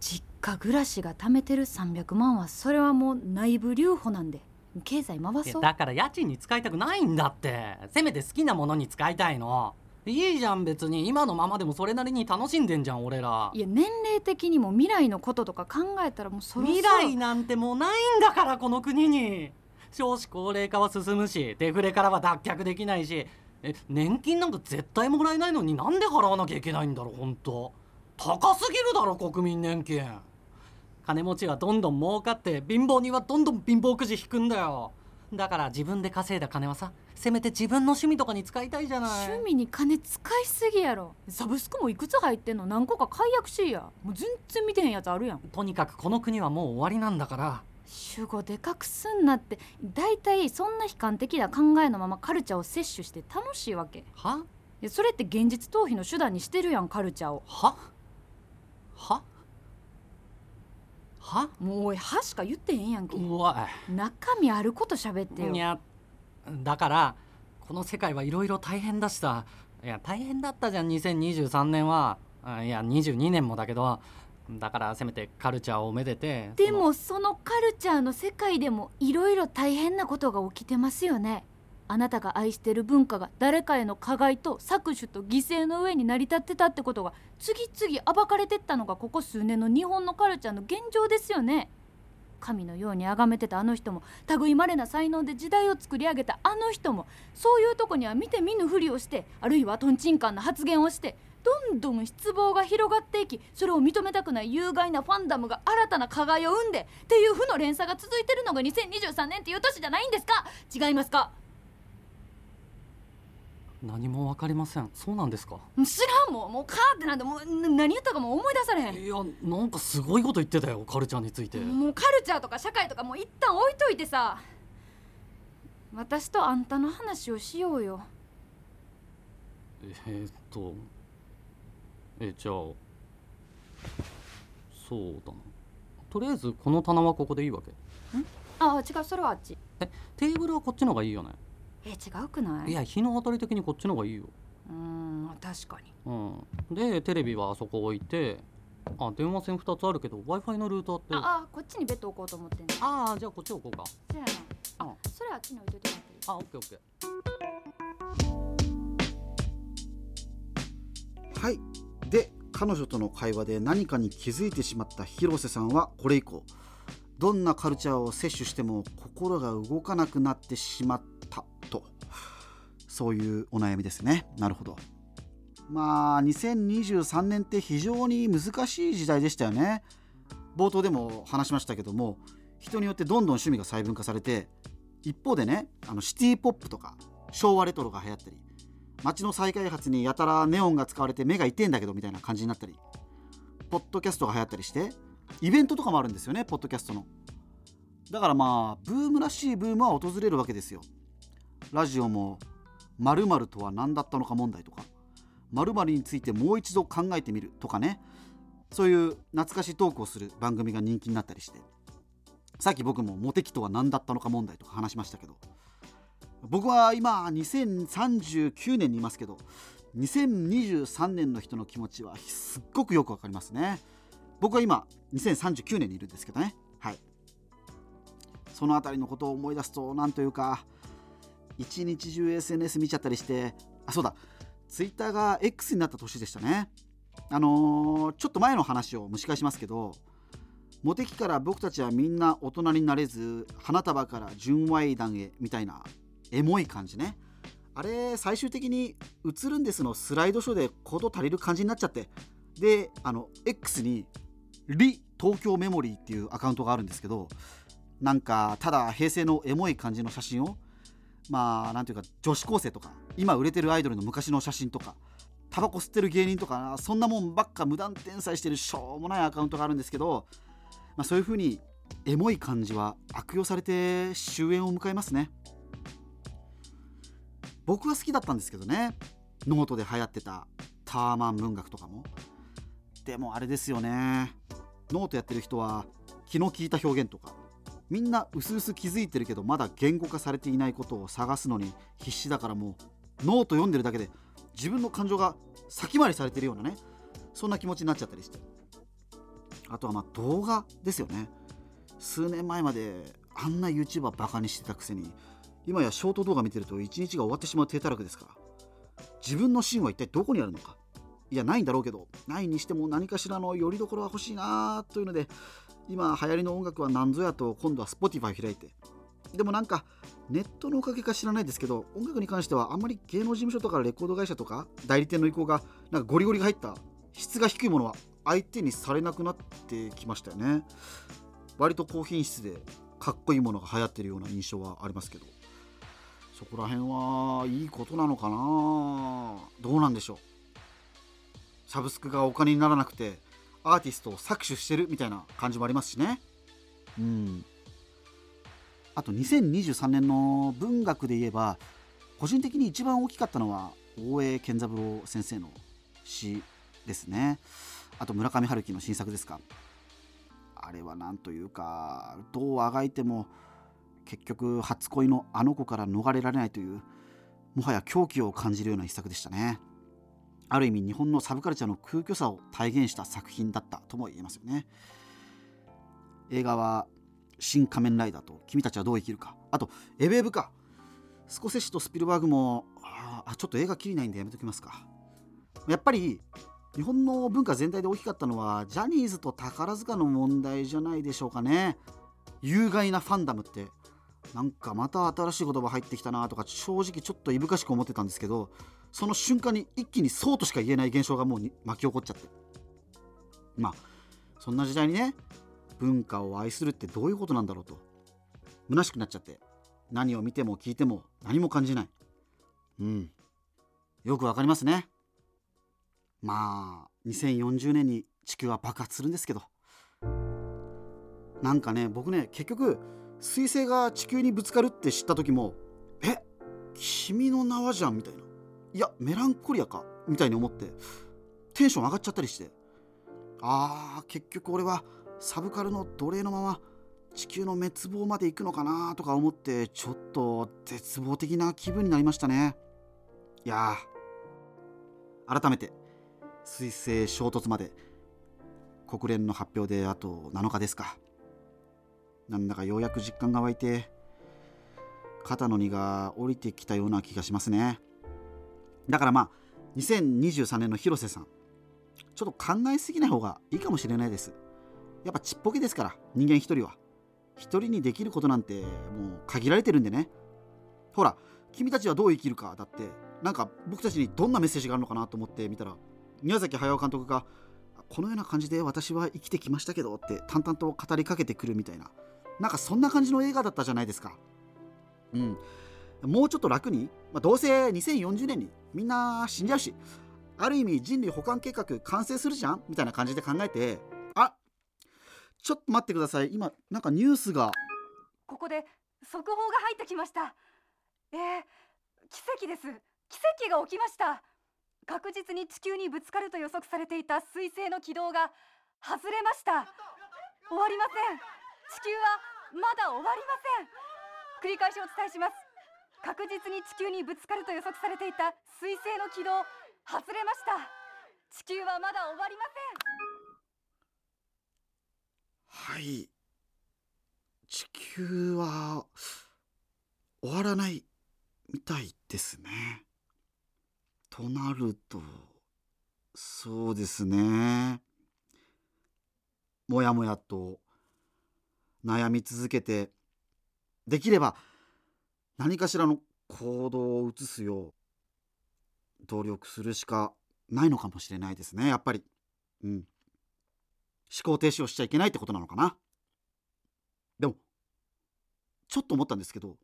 実家暮らしが貯めてる300万はそれはもう内部留保なんで経済回そう。だから家賃に使いたくないんだって。せめて好きなものに使いたいの。いいじゃん別に今のままでもそれなりに楽しんでんじゃん俺ら。いや年齢的にも未来のこととか考えたらもうそろそろ未来なんてもうないんだからこの国に。少子高齢化は進むしデフレからは脱却できないし。え年金なんか絶対もらえないのになんで払わなきゃいけないんだろう本当高すぎるだろ国民年金。金持ちはどんどん儲かって貧乏人はどんどん貧乏くじ引くんだよ。だから自分で稼いだ金はさせめて自分の趣味とかに使いたいじゃない。趣味に金使いすぎやろ。サブスクもいくつ入ってんの？何個か解約しいや。もう全然見てへんやつあるやん。とにかくこの国はもう終わりなんだから。主語でかくすんなって大体そんな悲観的な考えのままカルチャーを摂取して楽しいわけ。いはやそれって現実逃避の手段にしてるやんカルチャーを。は？は？は？もうおいはしか言ってへんやんけ。うわ中身あること喋ってよ。いやだからこの世界はいろいろ大変だしさ。いや大変だったじゃん2023年は。あいや22年もだけど。だからせめてカルチャーをめでて。でもそのカルチャーの世界でもいろいろ大変なことが起きてますよねあなたが愛してる文化が誰かへの加害と搾取と犠牲の上に成り立ってたってことが次々暴かれてったのがここ数年の日本のカルチャーの現状ですよね。神のように崇めてたあの人も類まれな才能で時代を作り上げたあの人もそういうとこには見て見ぬふりをしてあるいはとんちんかんな発言をしてどんどん失望が広がっていきそれを認めたくない有害なファンダムが新たな加害を生んでっていう負の連鎖が続いてるのが2023年っていう年じゃないんですか？違いますか？何も分かりません。そうなんですか？知らんもん。もうカーってなんでもうな何言ったかもう思い出されへん。いやなんかすごいこと言ってたよカルチャーについて。もうカルチャーとか社会とかもう一旦置いといてさ私とあんたの話をしようよ。えー、っとえじゃあそうだな。とりあえずこの棚はここでいいわけ。あ違うそれはあっち。えテーブルはこっちの方がいいよねえ違うくない？いや日の当たり的にこっちの方がいいよ。うーん確かに。うん。でテレビはあそこ置いてあ電話線2つあるけど w i f i のルーターって。ああこっちにベッド置こうと思ってんねああじゃあこっち置こうか。そうやなあそれあっちに置いといてもらっていい？あオッケーオッケー。はい。で彼女との会話で何かに気づいてしまった広瀬さんはこれ以降どんなカルチャーを摂取しても心が動かなくなってしまったと。そういうお悩みですね。なるほど。まあ2023年って非常に難しい時代でしたよね。冒頭でも話しましたけども人によってどんどん趣味が細分化されて一方でねあのシティポップとか昭和レトロが流行ったり街の再開発にやたらネオンが使われて目が痛いんだけどみたいな感じになったりポッドキャストが流行ったりしてイベントとかもあるんですよねポッドキャストの。だからまあブームらしいブームは訪れるわけですよ。ラジオも〇〇とは何だったのか問題とか〇〇についてもう一度考えてみるとかね。そういう懐かしいトークをする番組が人気になったりして。さっき僕もモテ期とは何だったのか問題とか話しましたけど。僕は今2039年にいますけど2023年の人の気持ちはすっごくよくわかりますね。僕は今2039年にいるんですけどね。はい。その辺りのことを思い出すと何というか一日中 SNS 見ちゃったりしてあそうだ。Twitter が X になった年でしたね。あのーちょっと前の話を蒸し返しますけどモテ期から僕たちはみんな大人になれず花束から純愛団へみたいなエモい感じね。あれ最終的に「映るんです」のスライドショーで事足りる感じになっちゃって。であの X に「リ東京メモリー」っていうアカウントがあるんですけどなんかただ平成のエモい感じの写真をまあなんていうか女子高生とか今売れてるアイドルの昔の写真とかタバコ吸ってる芸人とかそんなもんばっか無断転載してるしょうもないアカウントがあるんですけど、まあ、そういう風にエモい感じは悪用されて終焉を迎えますね。僕は好きだったんですけどね。ノートで流行ってたタワマン文学とかも。でもあれですよね。ノートやってる人は気の利いた表現とかみんな薄々気づいてるけどまだ言語化されていないことを探すのに必死だからもうノート読んでるだけで自分の感情が先回りされてるようなねそんな気持ちになっちゃったりして。あとはまあ動画ですよね。数年前まであんな YouTuber バカにしてたくせに。今やショート動画見てると一日が終わってしまう低たらくですから。自分の芯は一体どこにあるのか。いやないんだろうけど。ないにしても何かしらの拠り所は欲しいなというので今流行りの音楽は何ぞやと今度は Spotify 開いて。でもなんかネットのおかげか知らないですけど音楽に関してはあんまり芸能事務所とかレコード会社とか代理店の意向がなんかゴリゴリが入った。質が低いものは相手にされなくなってきましたよね。割と高品質でかっこいいものが流行ってるような印象はありますけど。そこら辺はいいことなのかな？どうなんでしょう。サブスクがお金にならなくてアーティストを搾取してるみたいな感じもありますしね。うん。あと2023年の文学で言えば個人的に一番大きかったのは大江健三郎先生の詩ですね。あと村上春樹の新作ですか。あれはなんというかどうあがいても結局初恋のあの子から逃れられないというもはや狂気を感じるような一作でしたねある意味日本のサブカルチャーの空虚さを体現した作品だったとも言えますよね。映画は「新仮面ライダー」と「君たちはどう生きるか」あと「エブエブ」か。スコセッシとスピルバーグもあーちょっと映画切りないんでやめときますか。やっぱり日本の文化全体で大きかったのはジャニーズと宝塚の問題じゃないでしょうかね。有害なファンダムってなんかまた新しい言葉入ってきたなとか正直ちょっといぶかしく思ってたんですけどその瞬間に一気にそうとしか言えない現象がもう巻き起こっちゃって。まあそんな時代にね文化を愛するってどういうことなんだろうと。虚しくなっちゃって。何を見ても聞いても何も感じない。うん。よくわかりますね。まあ2040年に地球は爆発するんですけど。なんかね僕ね結局彗星が地球にぶつかるって知った時も「え君の名はじゃん」みたいな「いやメランコリアか」みたいに思ってテンション上がっちゃったりして。あー結局俺はサブカルの奴隷のまま地球の滅亡まで行くのかなとか思ってちょっと絶望的な気分になりましたね。いやー。改めて彗星衝突まで国連の発表であと7日ですか。なんだかようやく実感が湧いて肩の荷が下りてきたような気がしますね。だからまあ2023年の広瀬さん。ちょっと考えすぎない方がいいかもしれないです。やっぱちっぽけですから人間一人は。一人にできることなんてもう限られてるんでね。ほら君たちはどう生きるかだってなんか僕たちにどんなメッセージがあるのかなと思って見たら宮崎駿監督がこのような感じで私は生きてきましたけどって淡々と語りかけてくるみたいな。なんかそんな感じの映画だったじゃないですか。うん。もうちょっと楽に、まあ、どうせ2040年にみんな死んじゃうしある意味人類保管計画完成するじゃん？みたいな感じで考えてあちょっと待ってください。今なんかニュースが。ここで速報が入ってきました。えー、奇跡です。奇跡が起きました。確実に地球にぶつかると予測されていた彗星の軌道が外れました。終わりません。地球はまだ終わりません。繰り返しお伝えします。確実に地球にぶつかると予測されていた彗星の軌道外れました。地球はまだ終わりません。はい。地球は終わらないみたいですね。となるとそうですね。もやもやと悩み続けてできれば何かしらの行動を移すよう努力するしかないのかもしれないですねやっぱり。うん。思考停止をしちゃいけないってことなのかな。でもちょっと思ったんですけど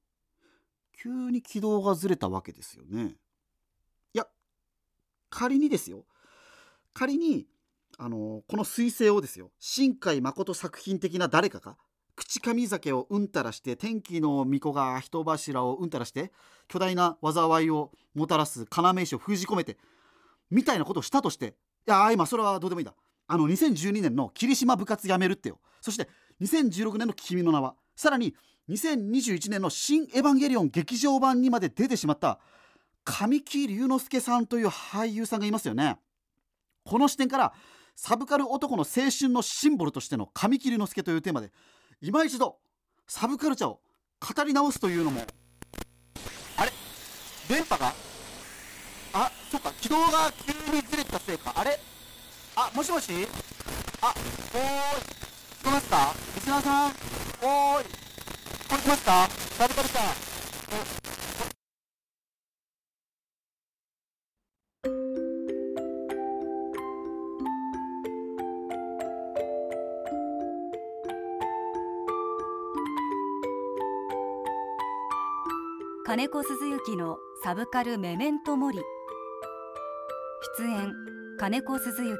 急に軌道がずれたわけですよね。いや仮にですよ。仮にあのこの彗星をですよ。新海誠作品的な誰かが口上酒をうんたらして天気の巫女が人柱をうんたらして巨大な災いをもたらす要石を封じ込めてみたいなことをしたとしていや今それはどうでもいいんだ。あの2012年の霧島部活やめるってよ。そして2016年の君の名はさらに2021年の新エヴァンゲリオン劇場版にまで出てしまった神木隆之介さんという俳優さんがいますよね。この視点からサブカル男の青春のシンボルとしての神木隆之介というテーマで今一度サブカルチャーを語り直すというのも。あれ？電波が？あそっか軌道が急にずれたせいか。あれ？あもしもし？あおーい。聞こえますか？リスナーさん？おーい。聞こえますか？サブカルチャー。金子鈴之のサブカルメメントモリ出演金子鈴之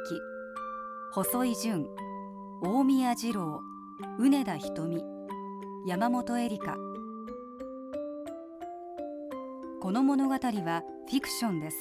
細井純大宮二郎畝田瞳山本恵里香。この物語はフィクションです。